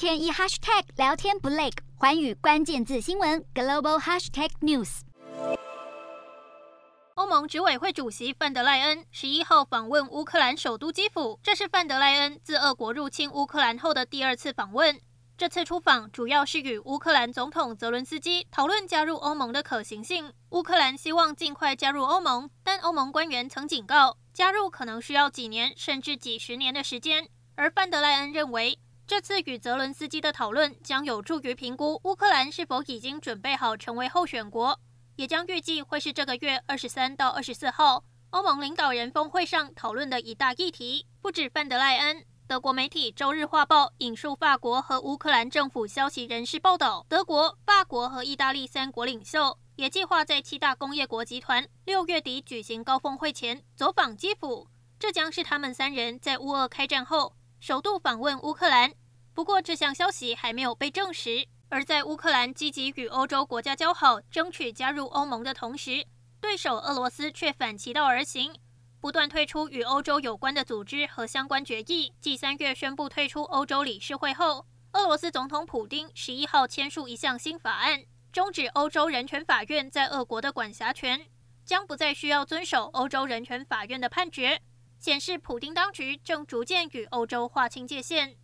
天一 hashtag 聊天不累，环宇关键字新闻 global hashtag news。欧盟执委会主席范德赖恩十一号访问乌克兰首都基辅，这是范德赖恩自俄国入侵乌克兰后的第二次访问。这次出访主要是与乌克兰总统泽伦斯基讨论加入欧盟的可行性。乌克兰希望尽快加入欧盟，但欧盟官员曾警告，加入可能需要几年甚至几十年的时间。而范德赖恩认为，这次与泽伦斯基的讨论将有助于评估乌克兰是否已经准备好成为候选国，也将预计会是这个月二十三到二十四号欧盟领导人峰会上讨论的一大议题。不止范德赖恩。德国媒体《周日画报》引述法国和乌克兰政府消息人士报道，德国、法国和意大利三国领袖也计划在七大工业国集团六月底举行高峰会前走访基辅。这将是他们三人在乌俄开战后首度访问乌克兰。不过，这项消息还没有被证实。而在乌克兰积极与欧洲国家交好，争取加入欧盟的同时，对手俄罗斯却反其道而行。不断退出与欧洲有关的组织和相关决议。继三月宣布退出欧洲理事会后，俄罗斯总统普丁十一号签署一项新法案，终止欧洲人权法院在俄国的管辖权，将不再需要遵守欧洲人权法院的判决，显示普丁当局正逐渐与欧洲划清界限。